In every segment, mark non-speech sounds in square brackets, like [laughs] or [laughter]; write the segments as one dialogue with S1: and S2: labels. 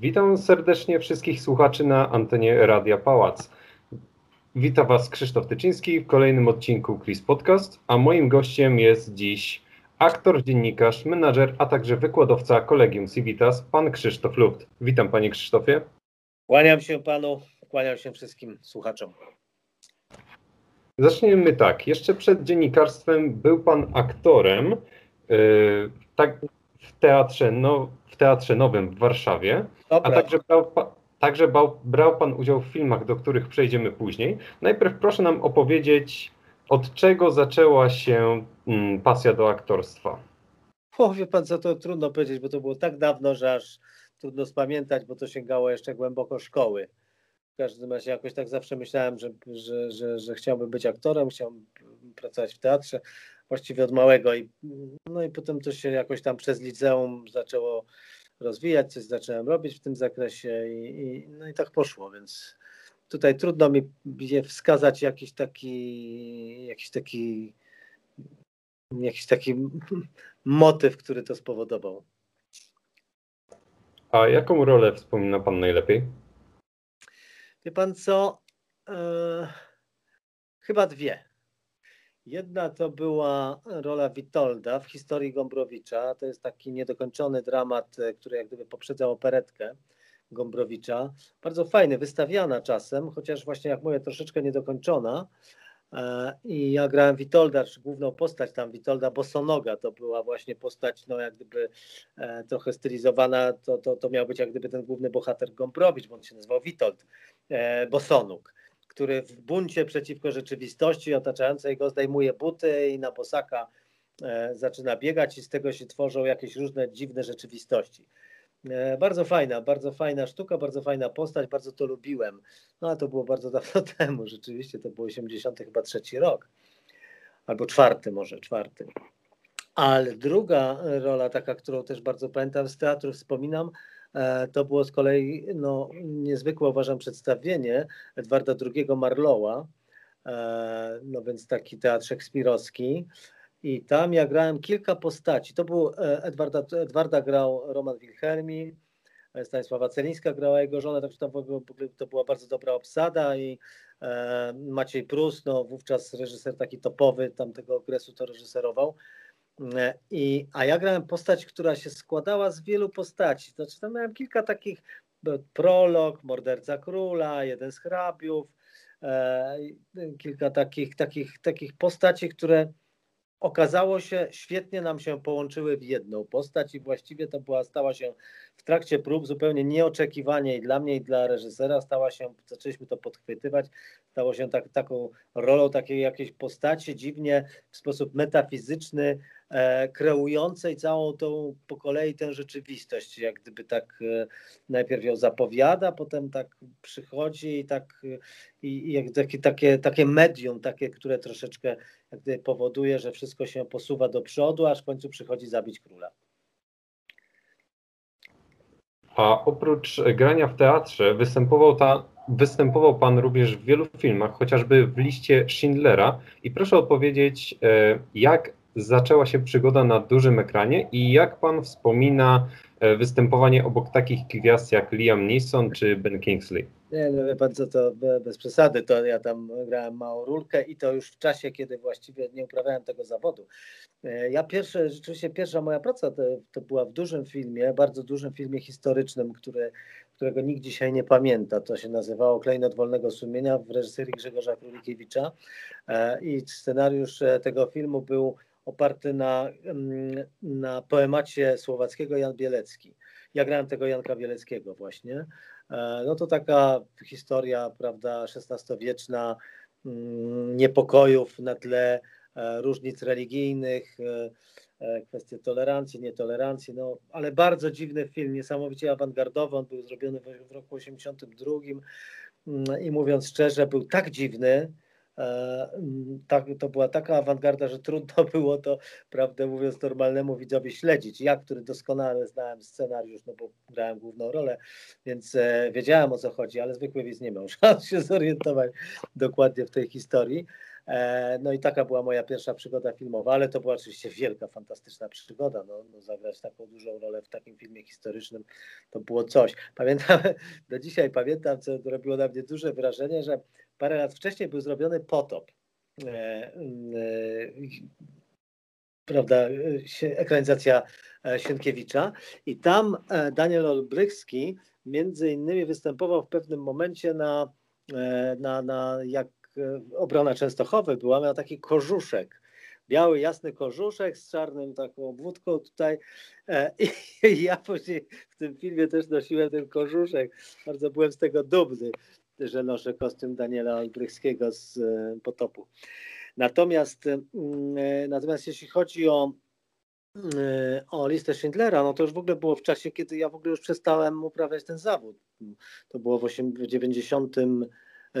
S1: Witam serdecznie wszystkich słuchaczy na antenie Radia Pałac. Witam Was Krzysztof Tyczyński w kolejnym odcinku Chris Podcast, a moim gościem jest dziś aktor, dziennikarz, menadżer, a także wykładowca Kolegium Civitas, pan Krzysztof Luft. Witam Panie Krzysztofie.
S2: Kłaniam się Panu, kłaniam się wszystkim słuchaczom.
S1: Zaczniemy tak. Jeszcze przed dziennikarstwem był Pan aktorem yy, tak, teatrze, no, w Teatrze Nowym w Warszawie, a także brał, także brał, brał Pan udział w filmach, do których przejdziemy później. Najpierw proszę nam opowiedzieć, od czego zaczęła się mm, pasja do aktorstwa?
S2: O, wie pan co, to trudno powiedzieć, bo to było tak dawno, że aż trudno spamiętać, bo to sięgało jeszcze głęboko szkoły. W każdym razie jakoś tak zawsze myślałem, że, że, że, że chciałbym być aktorem, chciałbym pracować w teatrze, właściwie od małego. I, no i potem to się jakoś tam przez liceum zaczęło rozwijać, coś zacząłem robić w tym zakresie i, i no i tak poszło, więc tutaj trudno mi wskazać jakiś taki, jakiś taki, jakiś taki motyw, który to spowodował.
S1: A jaką rolę wspomina Pan najlepiej?
S2: Wie Pan co? E, chyba dwie. Jedna to była rola Witolda w historii Gombrowicza. To jest taki niedokończony dramat, e, który jak gdyby poprzedzał operetkę Gombrowicza. Bardzo fajny, wystawiana czasem, chociaż właśnie jak mówię, troszeczkę niedokończona. E, I ja grałem Witolda, czy główną postać tam, Witolda Bosonoga, to była właśnie postać, no jak gdyby e, trochę stylizowana, to, to, to miał być jak gdyby ten główny bohater Gombrowicz, bo on się nazywał Witold Bosonuk, który w buncie przeciwko rzeczywistości otaczającej go zdejmuje buty i na bosaka zaczyna biegać i z tego się tworzą jakieś różne dziwne rzeczywistości. E, bardzo fajna, bardzo fajna sztuka, bardzo fajna postać, bardzo to lubiłem. No ale to było bardzo [laughs] dawno temu, rzeczywiście to był 80 chyba trzeci rok, albo czwarty może, czwarty. Ale druga rola, taka, którą też bardzo pamiętam z teatru, wspominam, e, to było z kolei no, niezwykłe, uważam, przedstawienie Edwarda II Marlowa, e, no więc taki teatr szekspirowski, i tam ja grałem kilka postaci. To był e, Edwarda, Edwarda grał Roman Wilhelmi, e, Stanisława Celińska grała jego żonę, także to, była bardzo dobra obsada i e, Maciej Prus, no wówczas reżyser taki topowy tamtego okresu to reżyserował. E, I, a ja grałem postać, która się składała z wielu postaci. Znaczy tam miałem kilka takich, prolog, morderca króla, jeden z hrabiów, e, kilka takich, takich, takich postaci, które okazało się, świetnie nam się połączyły w jedną postać i właściwie to była, stała się w trakcie prób zupełnie nieoczekiwanie i dla mnie i dla reżysera stała się, zaczęliśmy to podchwytywać, stało się tak, taką rolą takiej jakiejś postaci dziwnie w sposób metafizyczny, e, kreującej całą tą po kolei tę rzeczywistość, jak gdyby tak e, najpierw ją zapowiada, potem tak przychodzi i tak e, i, i takie, takie, takie medium, takie, które troszeczkę jak powoduje, że wszystko się posuwa do przodu, aż w końcu przychodzi zabić króla.
S1: A oprócz grania w teatrze występował, ta, występował Pan również w wielu filmach, chociażby w liście Schindlera. I proszę odpowiedzieć, e, jak zaczęła się przygoda na dużym ekranie i jak Pan wspomina e, występowanie obok takich gwiazd jak Liam Neeson czy Ben Kingsley?
S2: Nie, no wie pan co, to bez przesady, to ja tam grałem małą rulkę i to już w czasie, kiedy właściwie nie uprawiałem tego zawodu. E, ja pierwsze, rzeczywiście pierwsza moja praca to, to była w dużym filmie, bardzo dużym filmie historycznym, który, którego nikt dzisiaj nie pamięta. To się nazywało Klejnot Wolnego Sumienia w reżyserii Grzegorza Królikiewicza e, i scenariusz tego filmu był oparty na, mm, na poemacie słowackiego Jan Bielecki. Ja grałem tego Janka Bieleckiego właśnie. E, no to taka historia, prawda, XVI-wieczna, mm, niepokojów na tle e, różnic religijnych, e, kwestie tolerancji, nietolerancji, no, ale bardzo dziwny film, niesamowicie awangardowy, on był zrobiony w roku 82 mm, i mówiąc szczerze, był tak dziwny, tak, to była taka awangarda, że trudno [laughs] było to, prawdę mówiąc, normalnemu widzowi śledzić. Ja, który doskonale znałem scenariusz, no bo grałem główną rolę, więc e, wiedziałem o co chodzi, ale zwykły widz nie miał [laughs] szans się zorientować dokładnie w tej historii. E, no i taka była moja pierwsza przygoda filmowa, ale to była oczywiście wielka, fantastyczna przygoda. No, no zagrać taką dużą rolę w takim filmie historycznym to było coś. Pamiętam, [laughs] do dzisiaj pamiętam, co robiło na mnie duże wrażenie, że parę lat wcześniej był zrobiony potop. E, e, prawda, ekranizacja Sienkiewicza. I tam Daniel Olbrychski między innymi występował w pewnym momencie na, na, na jak obrona Częstochowy była, miał taki korzuszek, biały, jasny korzuszek z czarnym taką obwódką tutaj. E, i ja później w tym filmie też nosiłem ten korzuszek, bardzo byłem z tego dumny, że noszę kostium Daniela Olbrychskiego z e, Potopu. Natomiast, mm, e, natomiast jeśli chodzi o o listę Schindlera, no to już w ogóle było w czasie, kiedy ja w ogóle już przestałem uprawiać ten zawód. To było w 90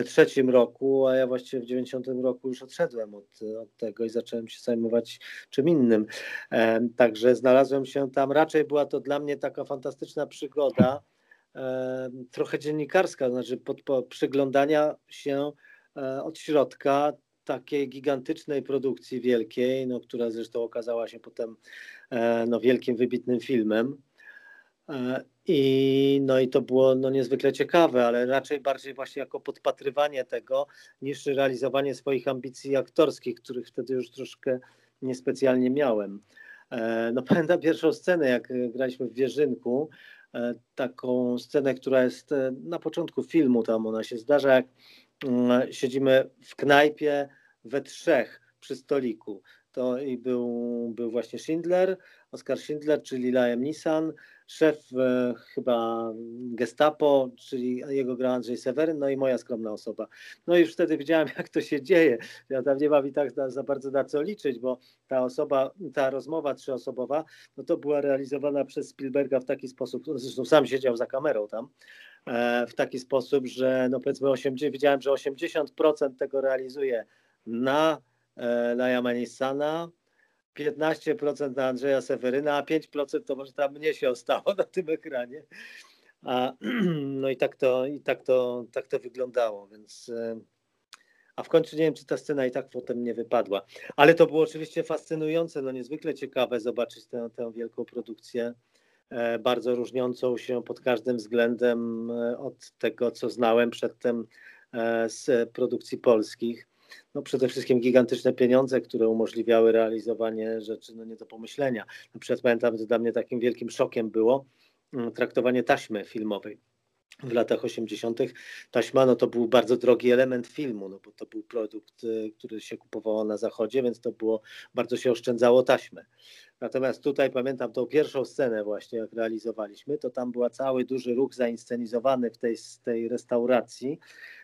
S2: trzecim roku, a ja właściwie w 90 roku już odszedłem od, od tego i zacząłem się zajmować czym innym. E, także znalazłem się tam, raczej była to dla mnie taka fantastyczna przygoda, e, trochę dziennikarska, znaczy pod, przyglądania się e, od środka takiej gigantycznej produkcji wielkiej, no, która zresztą okazała się potem no, wielkim, wybitnym filmem. I, no i to było no, niezwykle ciekawe, ale raczej bardziej właśnie jako podpatrywanie tego, niż realizowanie swoich ambicji aktorskich, których wtedy już troszkę niespecjalnie miałem. E, no [laughs] pamiętam pierwszą scenę, jak graliśmy w Wierzynku, e, taką scenę, która jest e, na początku filmu, tam ona się zdarza, jak mm, siedzimy w knajpie we trzech przy stoliku. To i był, był właśnie Schindler, Oskar Schindler, czyli Liam Nissan, szef e, chyba Gestapo, czyli jego gra Andrzej Seweryn, no i moja skromna osoba. No i już wtedy wiedziałem, [laughs] jak to się dzieje. Ja tam nie mam i tak za bardzo na co liczyć, bo ta osoba, ta rozmowa trzyosobowa, no to była realizowana przez Spielberga w taki sposób, zresztą sam siedział za kamerą tam, e, w taki sposób, że no powiedzmy 80, widziałem, że 80% tego realizuje na e, 15% na Andrzeja Seweryna, a 5% to może tam mnie się ostało na tym ekranie. A, [clears throat] no i tak to, i tak to, tak to wyglądało, więc e, a w końcu nie wiem, czy ta scena i tak potem nie wypadła. Ale to było oczywiście fascynujące, no niezwykle ciekawe zobaczyć tę, tę wielką produkcję, e, bardzo różniącą się pod każdym względem e, od tego, co znałem przedtem z produkcji polskich no przede wszystkim gigantyczne pieniądze, które umożliwiały realizowanie rzeczy no nie do pomyślenia. Na przykład pamiętam, że dla mnie takim wielkim szokiem było mm, traktowanie taśmy filmowej. W latach 80. taśma no to był bardzo drogi element filmu, no bo to był produkt, y, który się kupowało na zachodzie, więc to było bardzo się oszczędzało taśmę. Natomiast tutaj pamiętam tą pierwszą scenę właśnie, jak realizowaliśmy, to tam był cały duży ruch zainscenizowany w tej, tej restauracji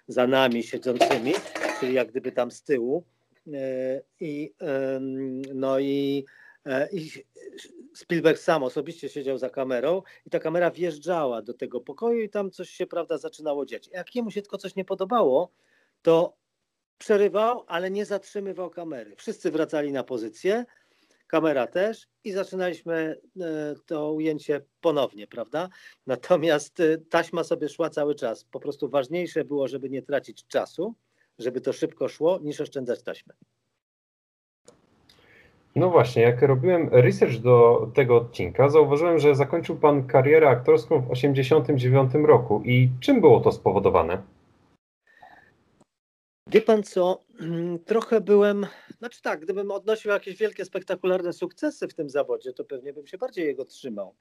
S2: za nami siedzącymi, czyli jak gdyby tam z tyłu. E, I, no i, e, i Spielberg sam osobiście siedział za kamerą i ta kamera wjeżdżała do tego pokoju i tam coś się, prawda, zaczynało dziać. Jak jemu się tylko coś nie podobało, to przerywał, ale nie zatrzymywał kamery. Wszyscy wracali na pozycję, kamera też i zaczynaliśmy e, to ujęcie ponownie, prawda? Natomiast taśma sobie szła cały czas. Po prostu ważniejsze było, żeby nie tracić czasu, żeby to szybko szło, niż oszczędzać taśmę.
S1: No właśnie, jak robiłem research do tego odcinka, zauważyłem, że zakończył Pan karierę aktorską w 1989 roku. I czym było to spowodowane?
S2: Wie pan co, mm, trochę byłem, znaczy tak, gdybym odnosił jakieś wielkie, spektakularne sukcesy w tym zawodzie, to pewnie bym się bardziej jego trzymał.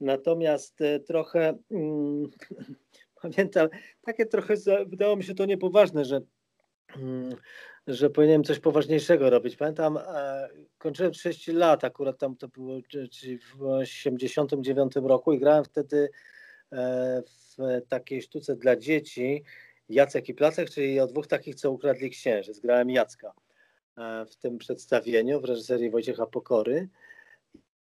S2: Natomiast e, trochę, hmm, [laughs] pamiętam, takie trochę, wydało mi się to niepoważne, że, że powinienem coś poważniejszego robić. Pamiętam, e, kończyłem 6 lat, akurat tam to było, w 89 roku i grałem wtedy e, w takiej sztuce dla dzieci, Jacek i Placek, czyli o dwóch takich, co ukradli księżyc. Grałem Jacka e, w tym przedstawieniu w reżyserii Wojciecha Pokory.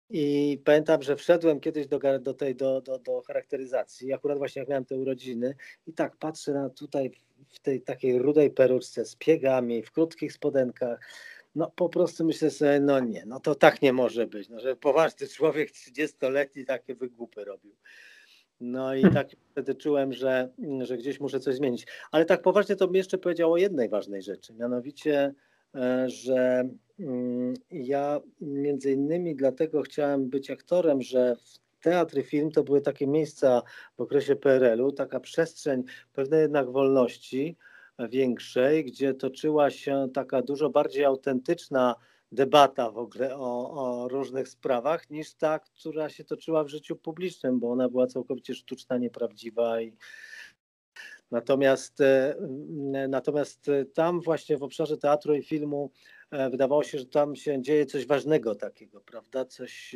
S2: I pamiętam, że wszedłem kiedyś do, do tej do, do, do charakteryzacji. Akurat właśnie jak miałem te urodziny i tak patrzę na tutaj w tej takiej rudej peruczce z piegami, w krótkich spodenkach. No po prostu myślę sobie, no nie, no to tak nie może być, no, że poważny człowiek 30-letni takie wygłupy robił. No i tak wtedy czułem, że, że gdzieś muszę coś zmienić. Ale tak poważnie to bym jeszcze powiedział o jednej ważnej rzeczy, mianowicie, e, że mm, ja między innymi dlatego chciałem być aktorem, że teatr i film to były takie miejsca w okresie PRL-u, taka przestrzeń pewnej jednak wolności większej, gdzie toczyła się taka dużo bardziej autentyczna debata w ogóle o, o, różnych sprawach niż ta, która się toczyła w życiu publicznym, bo ona była całkowicie sztuczna, nieprawdziwa i Natomiast, e, natomiast tam właśnie w obszarze teatru i filmu e, wydawało się, że tam się dzieje coś ważnego takiego, prawda? Coś,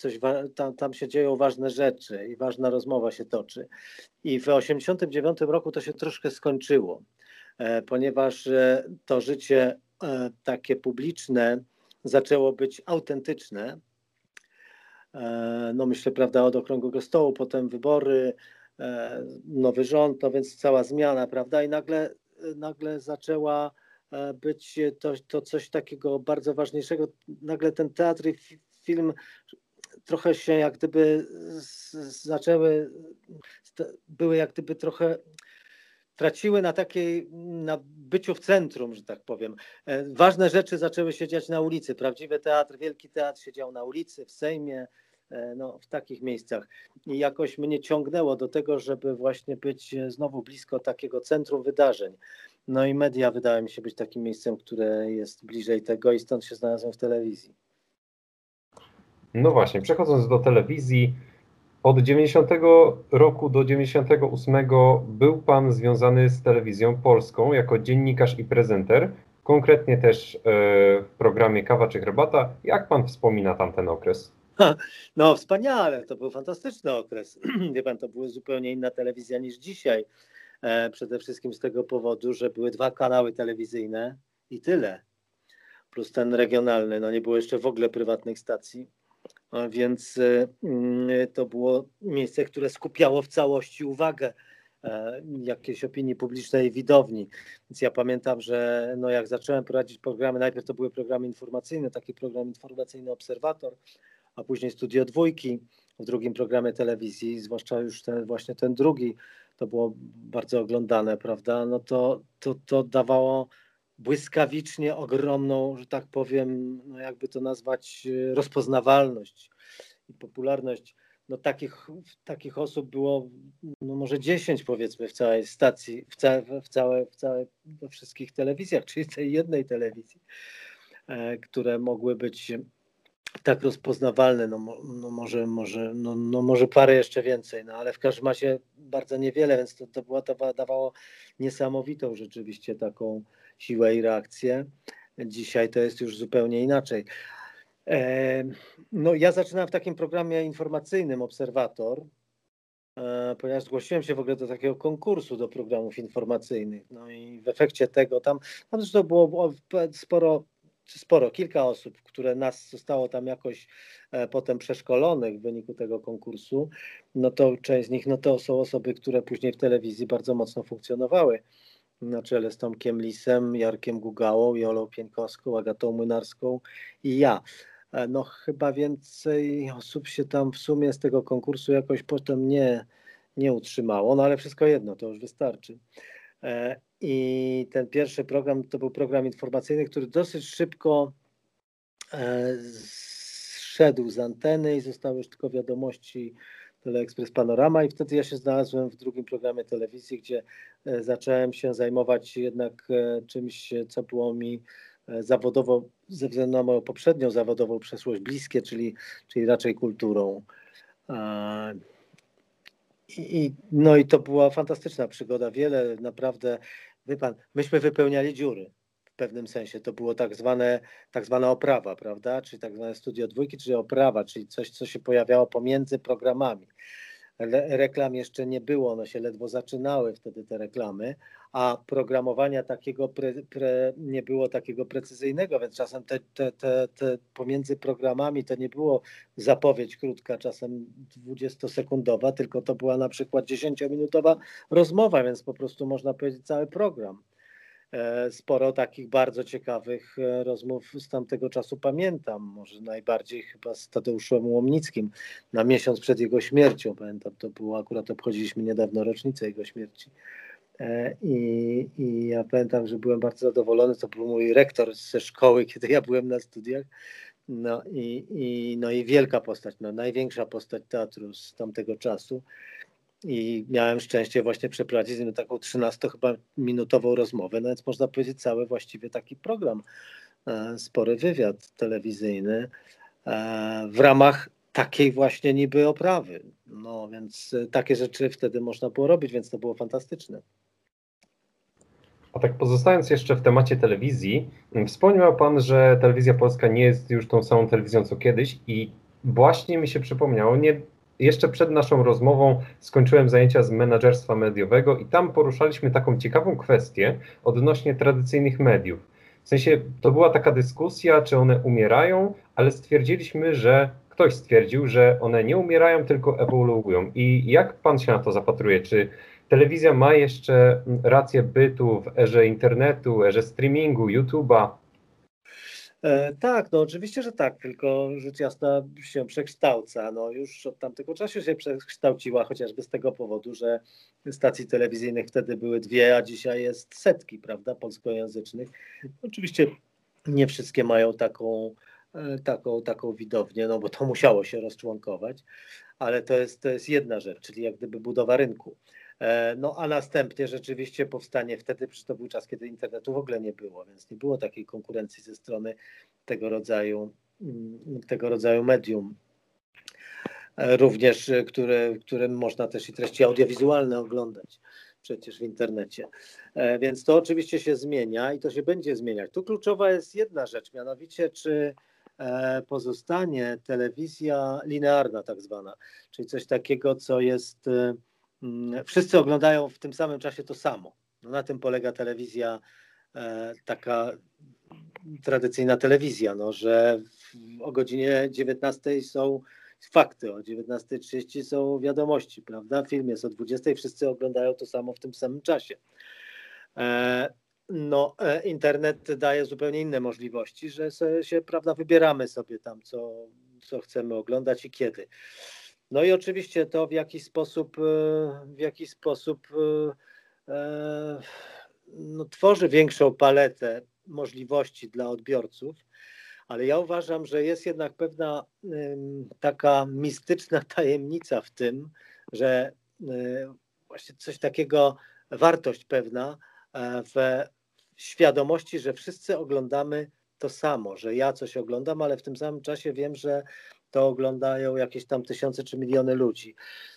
S2: coś tam, tam się dzieją ważne rzeczy i ważna rozmowa się toczy. I w 1989 roku to się troszkę skończyło, e, ponieważ to życie E, takie publiczne zaczęło być autentyczne. E, no myślę, prawda, od okrągłego stołu, potem wybory, e, nowy rząd, no więc cała zmiana, prawda, i nagle, nagle zaczęła być to, to coś takiego bardzo ważniejszego. Nagle ten teatr i film trochę się jak gdyby zaczęły, były jak gdyby trochę traciły na takiej, na byciu w centrum, że tak powiem. E, ważne rzeczy zaczęły się dziać na ulicy. Prawdziwy teatr, wielki teatr siedział na ulicy, w Sejmie, e, no, w takich miejscach. I jakoś mnie ciągnęło do tego, żeby właśnie być znowu blisko takiego centrum wydarzeń. No i media wydały mi się być takim miejscem, które jest bliżej tego i stąd się znalazłem w telewizji.
S1: No właśnie, przechodząc do telewizji, od 90 roku do 98 był Pan związany z telewizją polską jako dziennikarz i prezenter, konkretnie też e, w programie Kawa czy Herbata. Jak Pan wspomina tamten okres?
S2: No wspaniale, to był fantastyczny okres. [clears throat] Wie Pan, to była zupełnie inna telewizja niż dzisiaj. E, przede wszystkim z tego powodu, że były dwa kanały telewizyjne i tyle. Plus ten regionalny, no nie było jeszcze w ogóle prywatnych stacji więc e, mm, to było miejsce, które skupiało w całości uwagę e, jakiejś opinii publicznej widowni. Więc ja pamiętam, że no jak zacząłem prowadzić programy, najpierw to były programy informacyjne, taki program informacyjny Obserwator, a później Studio Dwójki w drugim programie telewizji, zwłaszcza już ten, właśnie ten drugi, to było bardzo oglądane, prawda? No to, to, to dawało błyskawicznie ogromną, że tak powiem, no jakby to nazwać, e, rozpoznawalność i popularność. No takich, takich osób było no może 10 powiedzmy w całej stacji, w, całe, w, całe, w całe, we wszystkich telewizjach, czyli tej jednej telewizji, e, które mogły być tak rozpoznawalne, no, no może, może, no, no może parę jeszcze więcej, no ale w każdym razie bardzo niewiele, więc to, to, to dawało niesamowitą rzeczywiście taką siłę i reakcję. Dzisiaj to jest już zupełnie inaczej. E, no, ja zaczynałem w takim programie informacyjnym Obserwator, e, ponieważ zgłosiłem się w ogóle do takiego konkursu do programów informacyjnych. No i w efekcie tego tam, tam zresztą było, sporo, sporo, kilka osób, które nas zostało tam jakoś e, potem przeszkolonych w wyniku tego konkursu. No to część z nich no to są osoby, które później w telewizji bardzo mocno funkcjonowały na czele z Tomkiem Lisem, Jarkiem Gugałą, Jolą Pienkowską, Agatą Młynarską i ja. E, no chyba więcej osób się tam w sumie z tego konkursu jakoś potem nie, nie utrzymało, no ale wszystko jedno, to już wystarczy. E, I ten pierwszy program to był program informacyjny, który dosyć szybko e, zszedł z anteny i zostały już tylko wiadomości Teleexpress Panorama i wtedy ja się znalazłem w drugim programie telewizji, gdzie zacząłem się zajmować jednak e, czymś, co było mi e, zawodowo, ze względu na moją poprzednią zawodową przeszłość bliskie, czyli, czyli raczej kulturą. I, no i to była fantastyczna przygoda. Wiele naprawdę, wie pan, myśmy wypełniali dziury pewnym sensie. To było tak, zwane, tak zwana oprawa, prawda? Czyli tak zwane studio dwójki, czyli oprawa, czyli coś, co się pojawiało pomiędzy programami. Reklam jeszcze nie było, one się ledwo zaczynały wtedy te reklamy, a programowania takiego pre, pre, nie było takiego precyzyjnego, więc czasem te, te, te, te pomiędzy programami to nie było zapowiedź krótka, czasem 20-sekundowa, tylko to była na przykład 10-minutowa rozmowa, więc po prostu można powiedzieć cały program. E, sporo takich bardzo ciekawych e, rozmów z tamtego czasu pamiętam. Może najbardziej chyba z Tadeuszem Łomnickim na miesiąc przed jego śmiercią. Pamiętam, to było akurat obchodziliśmy niedawno rocznicę jego śmierci. E, I, I ja pamiętam, że byłem bardzo zadowolony. To był mój rektor ze szkoły, kiedy ja byłem na studiach. No i, i, no i wielka postać, no, największa postać teatru z tamtego czasu i miałem szczęście właśnie przeprowadzić z nim taką 13 chyba minutową rozmowę, no więc można powiedzieć cały właściwie taki program, e, spory wywiad telewizyjny e, w ramach takiej właśnie niby oprawy. No więc e, takie rzeczy wtedy można było robić, więc to było fantastyczne.
S1: A tak pozostając jeszcze w temacie telewizji, wspomniał Pan, że telewizja polska nie jest już tą samą telewizją co kiedyś i właśnie mi się przypomniało, nie, jeszcze przed naszą rozmową skończyłem zajęcia z menadżerstwa mediowego i tam poruszaliśmy taką ciekawą kwestię odnośnie tradycyjnych mediów. W sensie to była taka dyskusja, czy one umierają, ale stwierdziliśmy, że ktoś stwierdził, że one nie umierają, tylko ewoluują. I jak pan się na to zapatruje? Czy telewizja ma jeszcze rację bytu w erze internetu, erze streamingu, YouTube'a?
S2: E, tak, no oczywiście, że tak, tylko rzecz jasna się przekształca. No już od tamtego czasu się przekształciła, chociażby z tego powodu, że stacji telewizyjnych wtedy były dwie, a dzisiaj jest setki, prawda, polskojęzycznych. Oczywiście nie wszystkie mają taką, e, taką, taką widownię, no bo to musiało się rozczłonkować, ale to jest, to jest jedna rzecz, czyli jak gdyby budowa rynku. E, no a następnie rzeczywiście powstanie wtedy, przecież to był czas, kiedy internetu w ogóle nie było, więc nie było takiej konkurencji ze strony tego rodzaju, mm, tego rodzaju medium. E, również, e, które, którym można też i treści audiowizualne oglądać przecież w internecie. Więc to oczywiście się zmienia i to się będzie zmieniać. Tu kluczowa jest jedna rzecz, mianowicie czy pozostanie telewizja linearna tak zwana, czyli coś takiego, co jest wszyscy oglądają w tym samym czasie to samo. No na tym polega telewizja, e, taka tradycyjna telewizja, no, że o godzinie 19 są fakty, o 19.30 są wiadomości, prawda? Film jest o 20, wszyscy oglądają to samo w tym samym czasie. E, no, e, internet daje zupełnie inne możliwości, że się, prawda, wybieramy sobie tam, co, co chcemy oglądać i kiedy. No i oczywiście to w jaki sposób, e, w jaki sposób e, e, no, tworzy większą paletę możliwości dla odbiorców, ale ja uważam, że jest jednak pewna taka mistyczna [laughs] tajemnica w tym, że właśnie coś takiego, wartość pewna w świadomości, że wszyscy oglądamy to samo, że ja coś oglądam, ale w tym samym czasie wiem, że to oglądają jakieś tam tysiące czy miliony ludzi.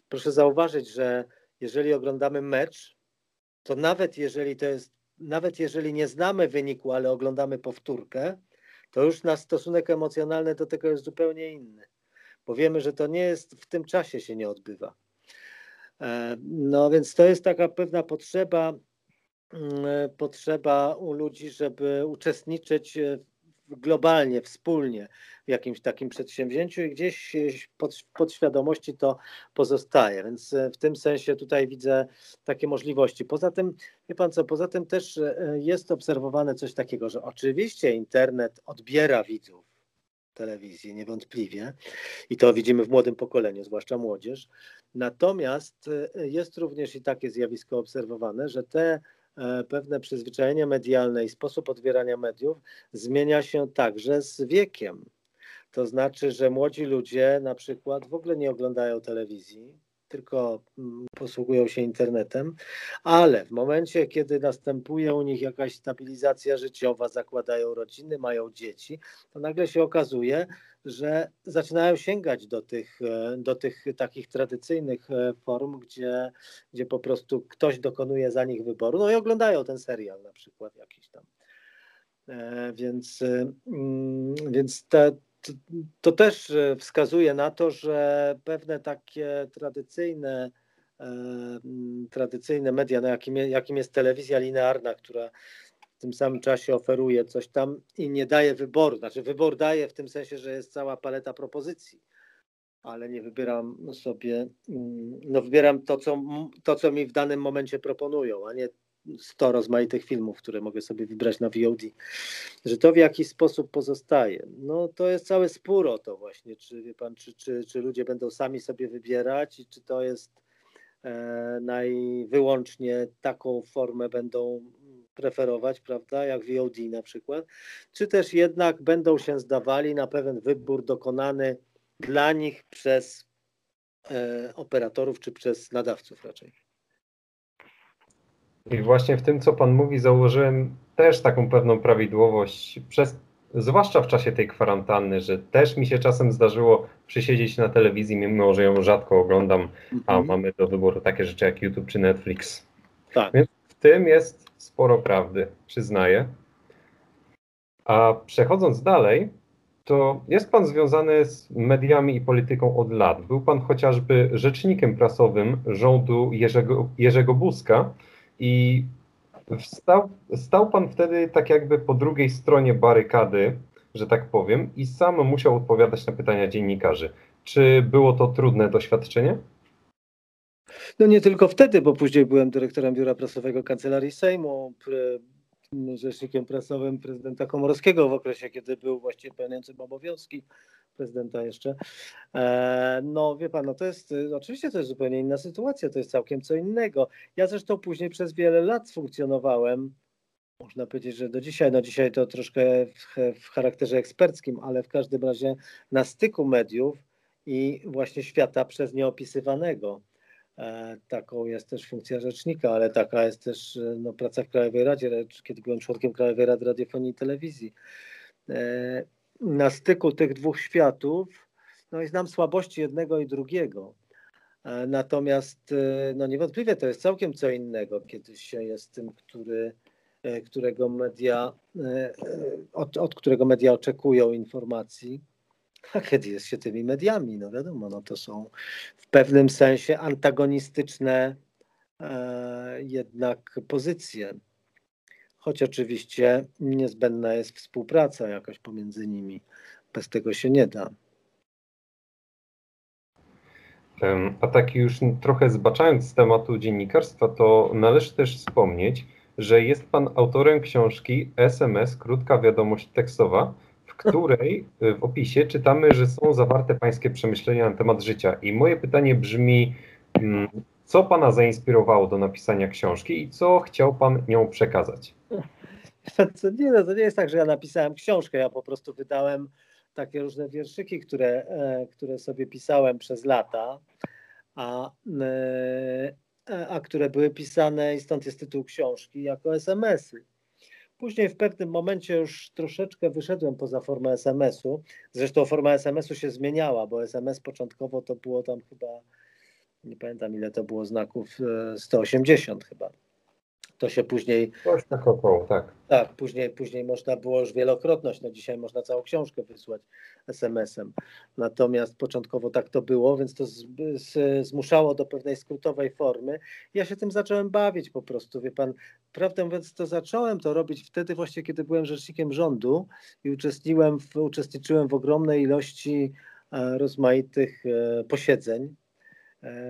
S2: Proszę zauważyć, że jeżeli oglądamy mecz, to nawet jeżeli to jest, nawet jeżeli nie znamy wyniku, ale oglądamy powtórkę, to już nasz stosunek emocjonalny do tego jest zupełnie inny. Bo wiemy, że to nie jest w tym czasie się nie odbywa. E, no więc to jest taka pewna potrzeba, mm, potrzeba u ludzi, żeby uczestniczyć globalnie, wspólnie w jakimś takim przedsięwzięciu i gdzieś pod, podświadomości to pozostaje. Więc e, w tym sensie tutaj widzę takie możliwości. Poza tym, wie pan co, poza tym też e, jest obserwowane coś takiego, że oczywiście internet odbiera widzów telewizji, niewątpliwie. I to widzimy w młodym pokoleniu, zwłaszcza młodzież. Natomiast e, jest również i takie zjawisko obserwowane, że te E, pewne przyzwyczajenia medialne i sposób odbierania mediów zmienia się także z wiekiem. To znaczy, że młodzi ludzie na przykład w ogóle nie oglądają telewizji, tylko mm, posługują się internetem, ale w momencie, kiedy następuje u nich jakaś stabilizacja życiowa, zakładają rodziny, mają dzieci, to nagle się okazuje, że zaczynają sięgać do tych, e, do tych takich tradycyjnych e, form, gdzie, gdzie po prostu ktoś dokonuje za nich wyboru, no i oglądają ten serial na przykład jakiś tam. E, więc, mm, więc te, to, to, też e, wskazuje na to, że pewne takie tradycyjne, e, tradycyjne media, no jakim, jakim jest telewizja linearna, która w tym samym czasie oferuje coś tam i nie daje wyboru. Znaczy, wybór daje w tym sensie, że jest cała paleta propozycji, ale nie wybieram sobie, mm, no wybieram to co, to, co mi w danym momencie proponują, a nie 100 rozmaitych filmów, które mogę sobie wybrać na VOD, że to w jakiś sposób pozostaje. No to jest cały spór o to właśnie, czy wie pan, czy, czy, czy ludzie będą sami sobie wybierać i czy to jest e, najwyłącznie taką formę będą preferować, prawda, jak VOD na przykład, czy też jednak będą się zdawali na pewien wybór dokonany dla nich przez e, operatorów czy przez nadawców raczej.
S1: I właśnie w tym, co Pan mówi, założyłem też taką pewną prawidłowość, przez, zwłaszcza w czasie tej kwarantanny, że też mi się czasem zdarzyło przysiedzieć na telewizji, mimo że ją rzadko oglądam, a mhm. mamy do wyboru takie rzeczy jak YouTube czy Netflix. Tak. Więc w tym jest sporo prawdy, przyznaję. A przechodząc dalej, to jest Pan związany z mediami i polityką od lat. Był Pan chociażby rzecznikiem prasowym rządu Jerzego, Jerzego Buzka, i stał, stał pan wtedy tak jakby po drugiej stronie barykady, że tak powiem, i sam musiał odpowiadać na pytania dziennikarzy. Czy było to trudne doświadczenie?
S2: No nie tylko wtedy, bo później byłem dyrektorem biura prasowego Kancelarii Sejmu, rzecznikiem prasowym prezydenta Komorowskiego w okresie, kiedy był właściwie pełniącym obowiązki prezydenta jeszcze. E, no wie pan, no to jest, oczywiście to jest zupełnie inna sytuacja, to jest całkiem co innego. Ja zresztą później przez wiele lat funkcjonowałem, można powiedzieć, że do dzisiaj, no dzisiaj to troszkę w, w charakterze eksperckim, ale w każdym razie na styku mediów i właśnie świata przez nieopisywanego. E, taką jest też funkcja rzecznika, ale taka jest też no, praca w Krajowej Radzie, kiedy byłem członkiem Krajowej Rady Radiofonii i Telewizji. Na styku tych dwóch światów, no i znam słabości jednego i drugiego. E, natomiast e, no niewątpliwie to jest całkiem co innego, kiedy się jest tym, który, e, którego media, od, od którego media oczekują informacji, a kiedy jest się tymi mediami, no wiadomo, no to są w pewnym sensie antagonistyczne jednak pozycje choć oczywiście niezbędna jest współpraca jakaś pomiędzy nimi. Bez tego się nie da.
S1: A tak już trochę zbaczając z tematu dziennikarstwa, to należy też wspomnieć, że jest Pan autorem książki SMS, krótka wiadomość tekstowa, w [laughs] której w opisie czytamy, że są zawarte Pańskie przemyślenia na temat życia. I moje pytanie brzmi, mm, co Pana zainspirowało do napisania książki i co chciał Pan nią przekazać? [laughs]
S2: Nie, no, to nie jest tak, że ja napisałem książkę, ja po prostu wydałem takie różne wierszyki, które, e, które sobie pisałem przez lata, a, e, a które były pisane i stąd jest tytuł książki jako SMS-y. Później w pewnym momencie już troszeczkę wyszedłem poza formę SMS-u. Zresztą forma SMS-u się zmieniała, bo SMS początkowo to było tam chyba, nie pamiętam ile to było znaków, 180 e, chyba to się później.
S1: Coś tak około, tak.
S2: Tak, później, później można było już wielokrotność. No dzisiaj można całą książkę wysłać SMS-em. Natomiast początkowo tak to było, więc to z, z, zmuszało do pewnej skrótowej formy. Ja się tym zacząłem bawić po prostu, wie pan. Prawdę mówiąc, to zacząłem to robić wtedy właśnie, kiedy byłem rzecznikiem rządu i uczestniczyłem w, uczestniczyłem w ogromnej ilości e, rozmaitych e, posiedzeń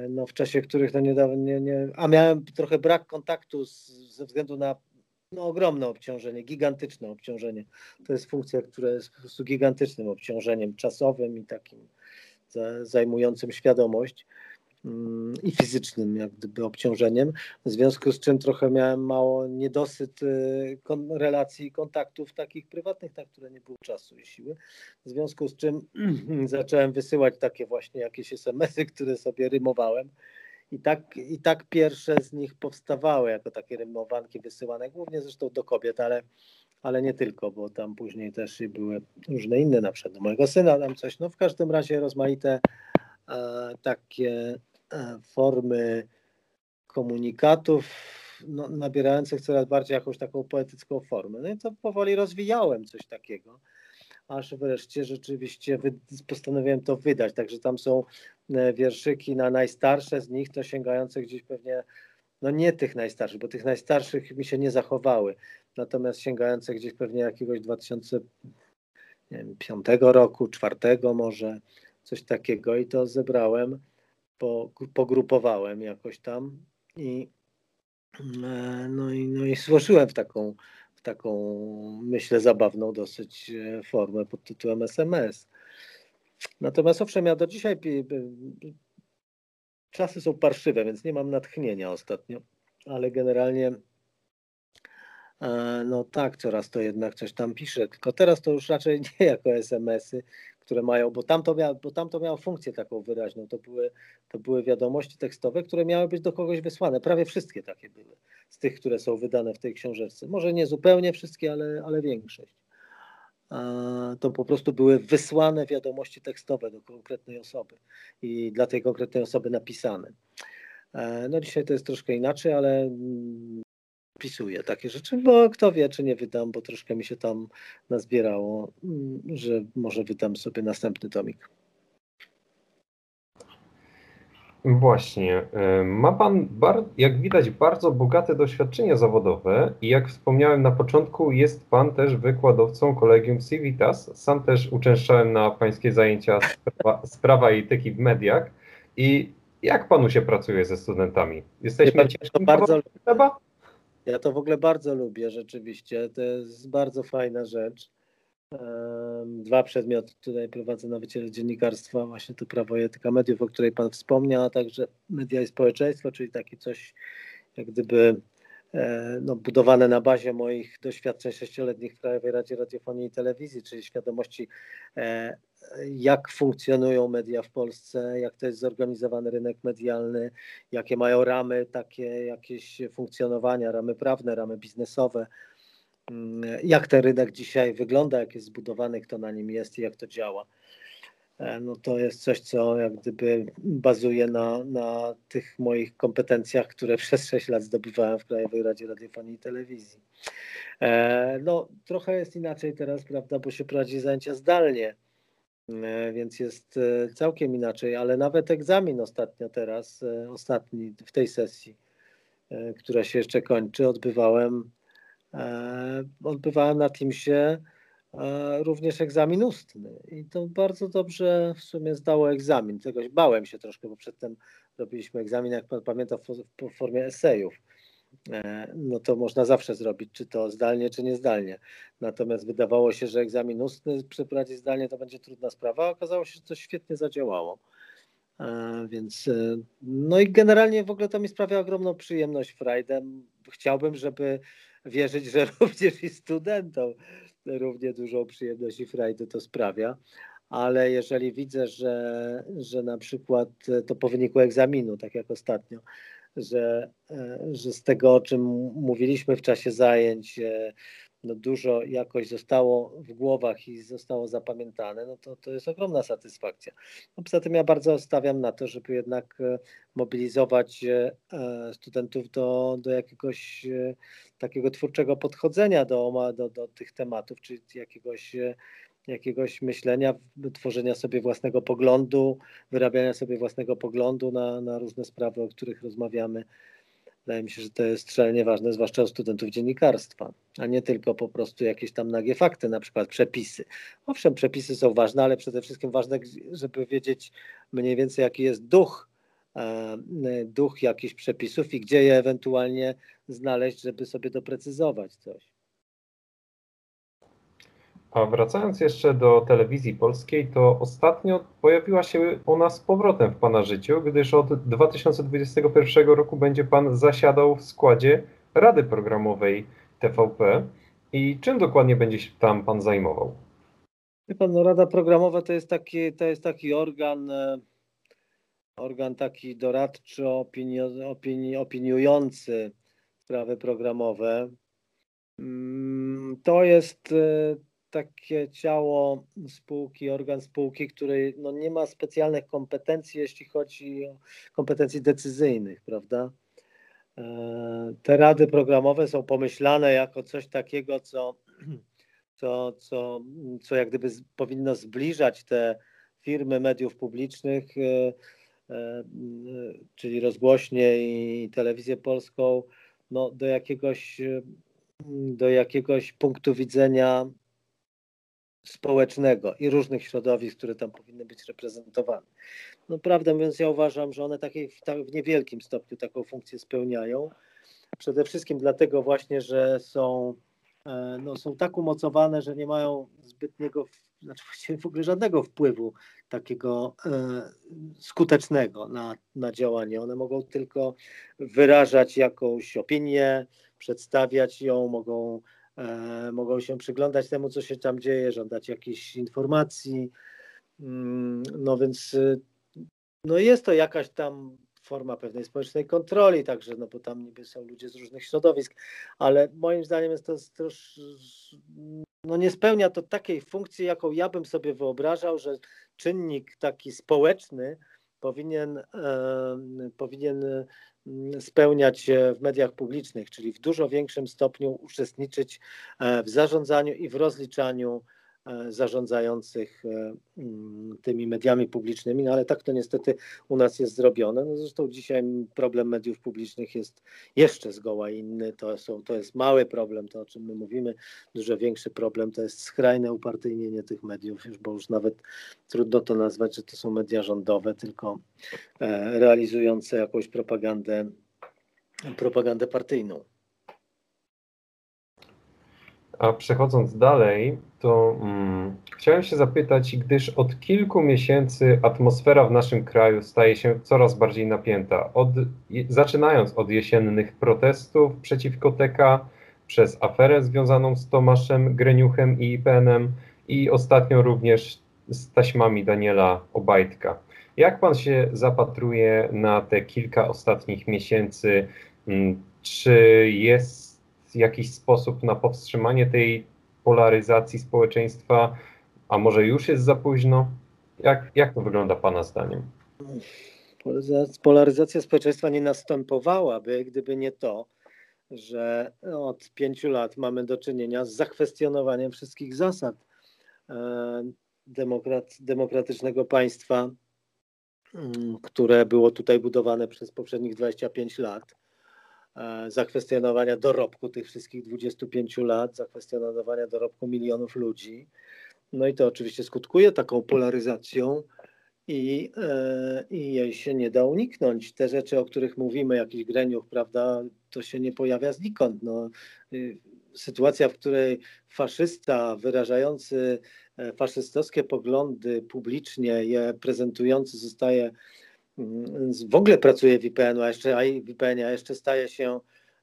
S2: no, w czasie których no niedawno, nie, nie, a miałem trochę brak kontaktu z, ze względu na no, ogromne obciążenie, gigantyczne obciążenie. To jest funkcja, która jest po prostu gigantycznym obciążeniem czasowym i takim zajmującym świadomość i fizycznym jak gdyby obciążeniem, w związku z czym trochę miałem mało niedosyt y, relacji i kontaktów takich prywatnych, na które nie było czasu i siły, w związku z czym [clears throat] zacząłem wysyłać takie właśnie jakieś SMS-y, które sobie rymowałem. I tak, i tak pierwsze z nich powstawały jako takie rymowanki wysyłane, głównie zresztą do kobiet, ale, ale nie tylko, bo tam później też były różne inne, na przykład do mojego syna tam coś, no w każdym razie rozmaite e, takie formy komunikatów no, nabierających coraz bardziej jakąś taką poetycką formę. No i to powoli rozwijałem coś takiego. aż wreszcie rzeczywiście postanowiłem to wydać. Także tam są e, wierszyki na najstarsze z nich, to sięgające gdzieś pewnie, no nie tych najstarszych, bo tych najstarszych mi się nie zachowały, natomiast sięgające gdzieś pewnie jakiegoś 2005 roku, czwartego może, coś takiego i to zebrałem, pogrupowałem jakoś tam i e, no i, no i złożyłem w taką taką, myślę, zabawną dosyć e, formę pod tytułem SMS. Natomiast owszem, ja do dzisiaj czasy są parszywe, więc nie mam natchnienia ostatnio, ale generalnie e, no tak, coraz to jednak coś tam piszę, tylko teraz to już raczej [laughs] nie jako SMS-y, które mają, bo tam to, miało, bo tam to miało funkcję taką wyraźną, to były, to były wiadomości tekstowe, które miały być do kogoś wysłane, prawie wszystkie takie były, z tych, które są wydane w tej książeczce. Może nie zupełnie wszystkie, ale, ale większość. To po prostu były wysłane wiadomości tekstowe do konkretnej osoby i dla tej konkretnej osoby napisane. E, no dzisiaj to jest troszkę inaczej, ale wpisuję takie rzeczy, bo kto wie, czy nie wydam, bo troszkę mi się tam nazbierało, mm, że może wydam sobie następny tomik.
S1: Właśnie. Ma Pan, jak widać, bardzo bogate doświadczenie zawodowe i jak wspomniałem na początku, jest Pan też wykładowcą Kolegium Civitas. Sam też uczęszczałem na Pańskie zajęcia z prawa, z prawa i etyki w mediach. I jak Panu się pracuje ze studentami?
S2: Jesteśmy ciężko bardzo. Chyba? Ja to w ogóle bardzo lubię rzeczywiście. To jest bardzo fajna rzecz. Dwa przedmioty tutaj prowadzę na Wydziale Dziennikarstwa, właśnie to prawo i etyka mediów, o której Pan wspomniał, a także media i społeczeństwo, czyli takie coś jak gdyby no, budowane na bazie moich doświadczeń sześcioletnich w Krajowej Radzie Radiofonii i Telewizji, czyli świadomości, e, jak funkcjonują media w Polsce, jak to jest zorganizowany rynek medialny, jakie mają ramy takie jakieś funkcjonowania, ramy prawne, ramy biznesowe, mm, jak ten rynek dzisiaj wygląda, jak jest zbudowany, kto na nim jest i jak to działa. E, no to jest coś, co jak gdyby bazuje na, na tych moich kompetencjach, które [laughs] przez 6 lat zdobywałem w Krajowej Radzie Radiofonii i Telewizji. E, no trochę jest inaczej teraz, prawda, bo się prowadzi zajęcia zdalnie, e, więc jest całkiem inaczej, ale nawet egzamin ostatnio teraz, ostatni w tej sesji, która się jeszcze kończy, odbywałem, odbywałem na Teamsie również egzamin ustny. I to bardzo dobrze w sumie zdało egzamin. Czegoś bałem się troszkę, bo przedtem robiliśmy egzamin, jak pan pamięta, w, formie esejów. E, no to można zawsze zrobić, czy to zdalnie, czy niezdalnie. Natomiast wydawało się, że egzamin ustny przeprowadzić zdalnie to będzie trudna sprawa, a okazało się, że to świetnie zadziałało. E, więc e, no i generalnie w ogóle to mi sprawia ogromną przyjemność, frajdę. Chciałbym, żeby wierzyć, że [laughs] również i studentom równie dużą przyjemność i to sprawia. Ale jeżeli widzę, że, że na przykład to po wyniku egzaminu, tak jak ostatnio, że, że z tego, o czym mówiliśmy w czasie zajęć, no dużo jakoś zostało w głowach i zostało zapamiętane, no to, to jest ogromna satysfakcja. No poza tym ja bardzo stawiam na to, żeby jednak e, mobilizować e, studentów do, do jakiegoś e, takiego twórczego podchodzenia do, do, do tych tematów, czy jakiegoś jakiegoś myślenia, tworzenia sobie własnego poglądu, wyrabiania sobie własnego poglądu na, na różne sprawy, o których rozmawiamy Wydaje mi się, że to jest szalenie ważne, zwłaszcza u studentów dziennikarstwa, a nie tylko po prostu jakieś tam nagie fakty, na przykład przepisy. Owszem, przepisy są ważne, ale przede wszystkim ważne, żeby wiedzieć mniej więcej, jaki jest duch, e, duch jakichś przepisów i gdzie je ewentualnie znaleźć, żeby sobie doprecyzować coś.
S1: A wracając jeszcze do telewizji polskiej, to ostatnio pojawiła się ona z powrotem w Pana życiu, gdyż od 2021 roku będzie Pan zasiadał w składzie Rady Programowej TVP. I czym dokładnie będzie się tam Pan zajmował?
S2: Wie Pan, no Rada Programowa to jest taki, to jest taki organ, e, organ taki doradczy, opini, opini, opiniujący sprawy programowe. Mm, to jest e, takie ciało spółki, organ spółki, który no nie ma specjalnych kompetencji, jeśli chodzi o kompetencji decyzyjnych, prawda? E, te rady programowe są pomyślane jako coś takiego, co [clears throat] co, co, co jak gdyby powinno zbliżać te firmy mediów publicznych, e, e, czyli rozgłośnie i telewizję polską, no, do jakiegoś do jakiegoś punktu widzenia społecznego i różnych środowisk, które tam powinny być reprezentowane. No, prawdę mówiąc, ja uważam, że one takiej, w niewielkim stopniu taką funkcję spełniają. Przede wszystkim dlatego właśnie, że są, e, no, są tak umocowane, że nie mają zbytniego, znaczy w ogóle żadnego wpływu takiego e, skutecznego na, na działanie. One mogą tylko wyrażać jakąś opinię, przedstawiać ją, mogą, mogą się przyglądać temu, co się tam dzieje, żądać jakichś informacji. Mm, no więc y, no jest to jakaś tam forma pewnej społecznej kontroli, także, no bo tam niby są ludzie z różnych środowisk, ale moim zdaniem jest to też, no nie spełnia to takiej funkcji, jaką ja bym sobie wyobrażał, że czynnik taki społeczny powinien, e, powinien spełniać w mediach publicznych, czyli w dużo większym stopniu uczestniczyć e, w zarządzaniu i w rozliczaniu E, zarządzających e, mm, tymi mediami publicznymi, no ale tak to niestety u nas jest zrobione. No zresztą dzisiaj problem mediów publicznych jest jeszcze zgoła inny. To, są, to jest mały problem, to o czym my mówimy. Dużo większy problem to jest skrajne upartyjnienie tych mediów, już, bo już nawet trudno to nazwać, że to są media rządowe, tylko e, realizujące jakąś propagandę, propagandę partyjną.
S1: A przechodząc dalej, to mm, chciałem się zapytać, gdyż od kilku miesięcy atmosfera w naszym kraju staje się coraz bardziej napięta. Od, zaczynając od jesiennych protestów przeciwko TK, przez aferę związaną z Tomaszem Greniuchem i IPN-em i ostatnio również z taśmami Daniela Obajtka. Jak pan się zapatruje na te kilka ostatnich miesięcy? Mm, czy jest jakiś sposób na powstrzymanie tej polaryzacji społeczeństwa, a może już jest za późno? Jak, jak to wygląda Pana zdaniem?
S2: Polaryzacja społeczeństwa nie następowałaby, gdyby nie to, że od pięciu lat mamy do czynienia z zakwestionowaniem wszystkich zasad e, demokrat, demokratycznego państwa, mm, które było tutaj budowane przez poprzednich 25 lat. E, zakwestionowania dorobku tych wszystkich 25 lat, zakwestionowania dorobku milionów ludzi. No i to oczywiście skutkuje taką polaryzacją i, e, i jej się nie da uniknąć. Te rzeczy, o których mówimy, jakiś greniuch, prawda, to się nie pojawia znikąd. No, y, sytuacja, w której faszysta wyrażający e, faszystowskie poglądy publicznie, je prezentujący zostaje w ogóle pracuje w IPN, a jeszcze, w IPN, a jeszcze staje się,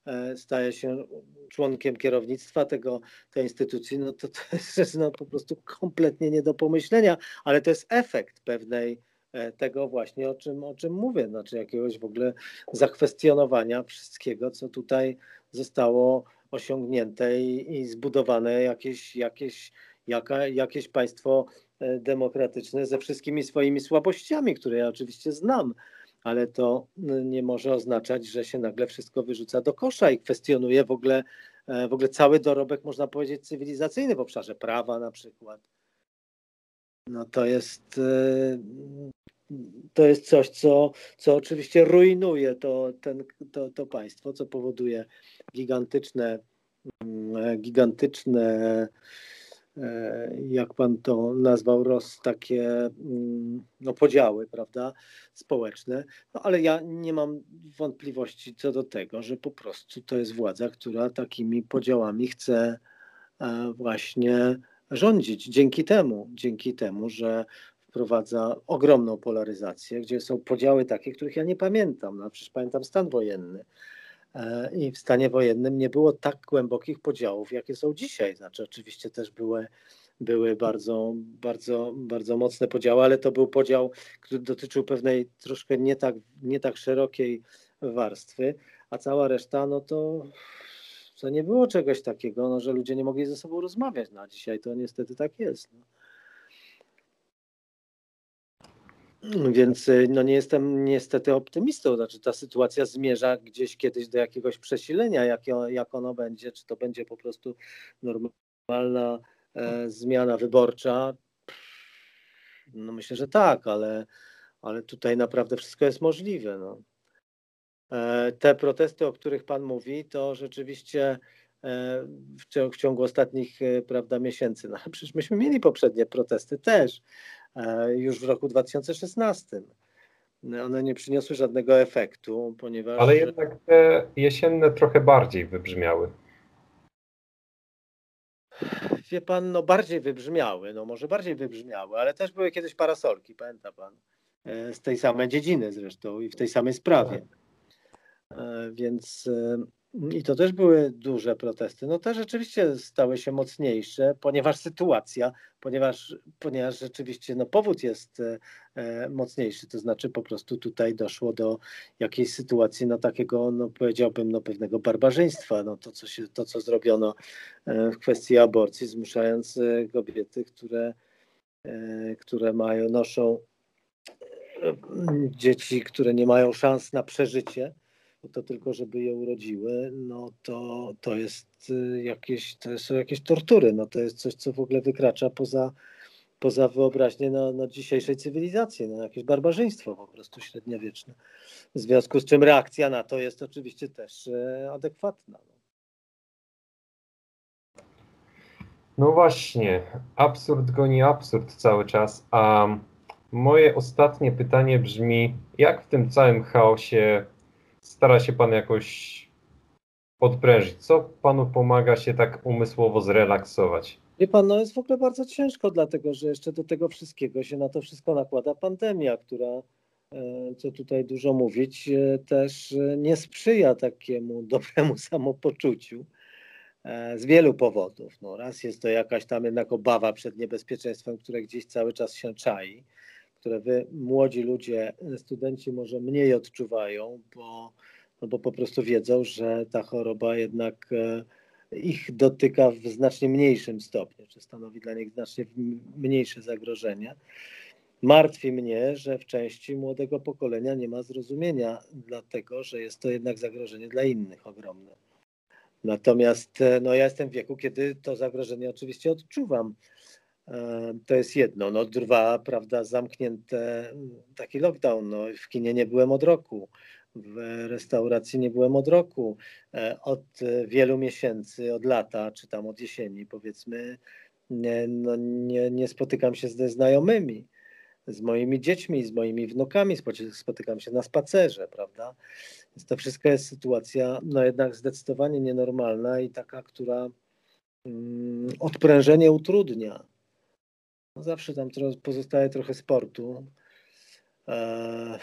S2: e, staje się członkiem kierownictwa tego, tej instytucji, no to to jest rzecz no, po prostu kompletnie nie do pomyślenia, ale to jest efekt pewnej e, tego właśnie, o czym, o czym mówię, znaczy jakiegoś w ogóle zakwestionowania wszystkiego, co tutaj zostało osiągnięte i, i zbudowane jakieś, jakieś, jaka, jakieś państwo demokratyczne ze wszystkimi swoimi słabościami, które ja oczywiście znam, ale to nie może oznaczać, że się nagle wszystko wyrzuca do kosza i kwestionuje w ogóle, e, w ogóle cały dorobek, można powiedzieć, cywilizacyjny w obszarze prawa na przykład. No to jest, e, to jest coś, co, co oczywiście rujnuje to, ten, to, to państwo, co powoduje gigantyczne, mm, gigantyczne E, jak pan to nazwał, roz takie mm, no, podziały, prawda, społeczne. No, ale ja nie mam wątpliwości co do tego, że po prostu to jest władza, która takimi podziałami chce e, właśnie rządzić. Dzięki temu, dzięki temu, że wprowadza ogromną polaryzację, gdzie są podziały takie, których ja nie pamiętam. No, przecież pamiętam stan wojenny E, i w stanie wojennym nie było tak głębokich podziałów, jakie są dzisiaj. Znaczy, oczywiście też były, były bardzo, bardzo, bardzo mocne podziały, ale to był podział, który dotyczył pewnej troszkę nie tak, nie tak szerokiej warstwy, a cała reszta, no to, to nie było czegoś takiego, no, że ludzie nie mogli ze sobą rozmawiać. No, a dzisiaj to niestety tak jest. No. Więc y, no nie jestem niestety optymistą. Znaczy ta sytuacja zmierza gdzieś kiedyś do jakiegoś przesilenia, jak, jak ono będzie, czy to będzie po prostu normalna e, zmiana wyborcza? No myślę, że tak, ale, ale tutaj naprawdę wszystko jest możliwe. No. E, te protesty, o których Pan mówi, to rzeczywiście e, w, ciągu ostatnich e, prawda, miesięcy, no przecież myśmy mieli poprzednie protesty też, już w roku 2016. One nie przyniosły żadnego efektu, ponieważ.
S1: Ale jednak te jesienne trochę bardziej wybrzmiały.
S2: Wie pan, no bardziej wybrzmiały, no może bardziej wybrzmiały, ale też były kiedyś parasolki, pamięta pan, z tej samej dziedziny zresztą i w tej samej sprawie. E, więc e, i to też były duże protesty. No te rzeczywiście stały się mocniejsze, ponieważ sytuacja, ponieważ, ponieważ rzeczywiście no, powód jest e, mocniejszy, to znaczy po prostu tutaj doszło do jakiejś sytuacji no takiego, no powiedziałbym, no pewnego barbarzyństwa, no to co, się, to, co zrobiono w kwestii aborcji, zmuszając kobiety, które, które mają, noszą dzieci, które nie mają szans na przeżycie, to tylko żeby je urodziły, no to, to jest y, jakieś, to są jakieś tortury, no to jest coś, co w ogóle wykracza poza, poza wyobraźnię na, na dzisiejszej cywilizacji, no jakieś barbarzyństwo po prostu średniowieczne. W związku z czym reakcja na to jest oczywiście też e, adekwatna. No.
S1: no właśnie, absurd goni absurd cały czas, a moje ostatnie pytanie brzmi, jak w tym całym chaosie stara się Pan jakoś odprężyć? Co Panu pomaga się tak umysłowo zrelaksować?
S2: Wie Pan, no jest w ogóle bardzo ciężko, dlatego że jeszcze do tego wszystkiego się na to wszystko nakłada pandemia, która, e, co tutaj dużo mówić, e, też e, nie sprzyja takiemu [laughs] dobremu samopoczuciu z wielu powodów. No, raz jest to jakaś tam jednak obawa przed niebezpieczeństwem, które gdzieś cały czas się czai które wy, młodzi ludzie, studenci może mniej odczuwają, bo, no bo po prostu wiedzą, że ta choroba jednak e, ich dotyka w znacznie mniejszym stopniu, czy stanowi dla nich znacznie mniejsze zagrożenie. Martwi mnie, że w części młodego pokolenia nie ma zrozumienia, dlatego że jest to jednak zagrożenie dla innych ogromne. Natomiast e, no, ja jestem w wieku, kiedy to zagrożenie oczywiście odczuwam. To jest jedno. No dwa, prawda, zamknięte, taki lockdown. No, w kinie nie byłem od roku, w restauracji nie byłem od roku. E, od wielu miesięcy, od lata, czy tam od jesieni, powiedzmy, nie, no, nie, nie spotykam się ze znajomymi, z moimi dziećmi, z moimi wnukami, spotykam się na spacerze, prawda? Więc to wszystko jest sytuacja, no jednak zdecydowanie nienormalna i taka, która mm, odprężenie utrudnia no zawsze tam pozostaje trochę sportu. E,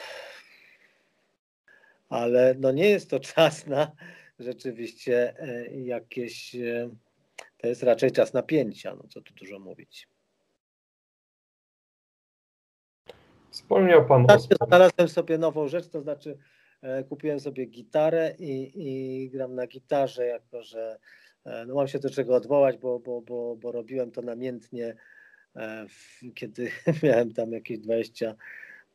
S2: ale no nie jest to [laughs] czas na rzeczywiście e, jakieś. E, to jest raczej czas napięcia, no co tu dużo mówić.
S1: Wspomniał Pan
S2: o... Znalazłem sobie nową rzecz, to znaczy kupiłem sobie gitarę i, i gram na gitarze, jako że no mam się do czego odwołać, bo, bo, bo, bo robiłem to namiętnie kiedy [laughs] miałem tam jakieś 20,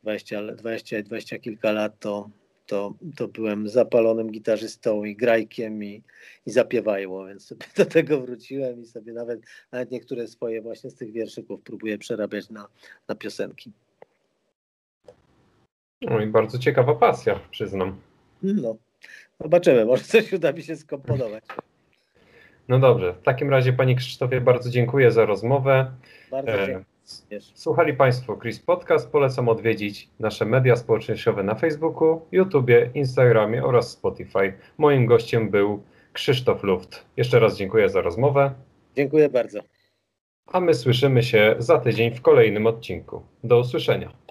S2: 20, 20, 20 kilka lat, to, to, to byłem zapalonym gitarzystą i grajkiem i, i zapiewajło, więc sobie [laughs] do tego wróciłem i sobie nawet, nawet niektóre swoje właśnie z tych wierszyków próbuję przerabiać na, na piosenki.
S1: No i bardzo ciekawa pasja, przyznam.
S2: No, zobaczymy, może coś uda mi się skomponować.
S1: No dobrze, w takim razie Panie Krzysztofie bardzo dziękuję za rozmowę.
S2: Bardzo e, dziękuję.
S1: Słuchali Państwo Chris Podcast. Polecam odwiedzić nasze media społecznościowe na Facebooku, YouTubie, Instagramie oraz Spotify. Moim gościem był Krzysztof Luft. Jeszcze raz dziękuję za rozmowę.
S2: Dziękuję bardzo.
S1: A my słyszymy się za tydzień w kolejnym odcinku. Do usłyszenia.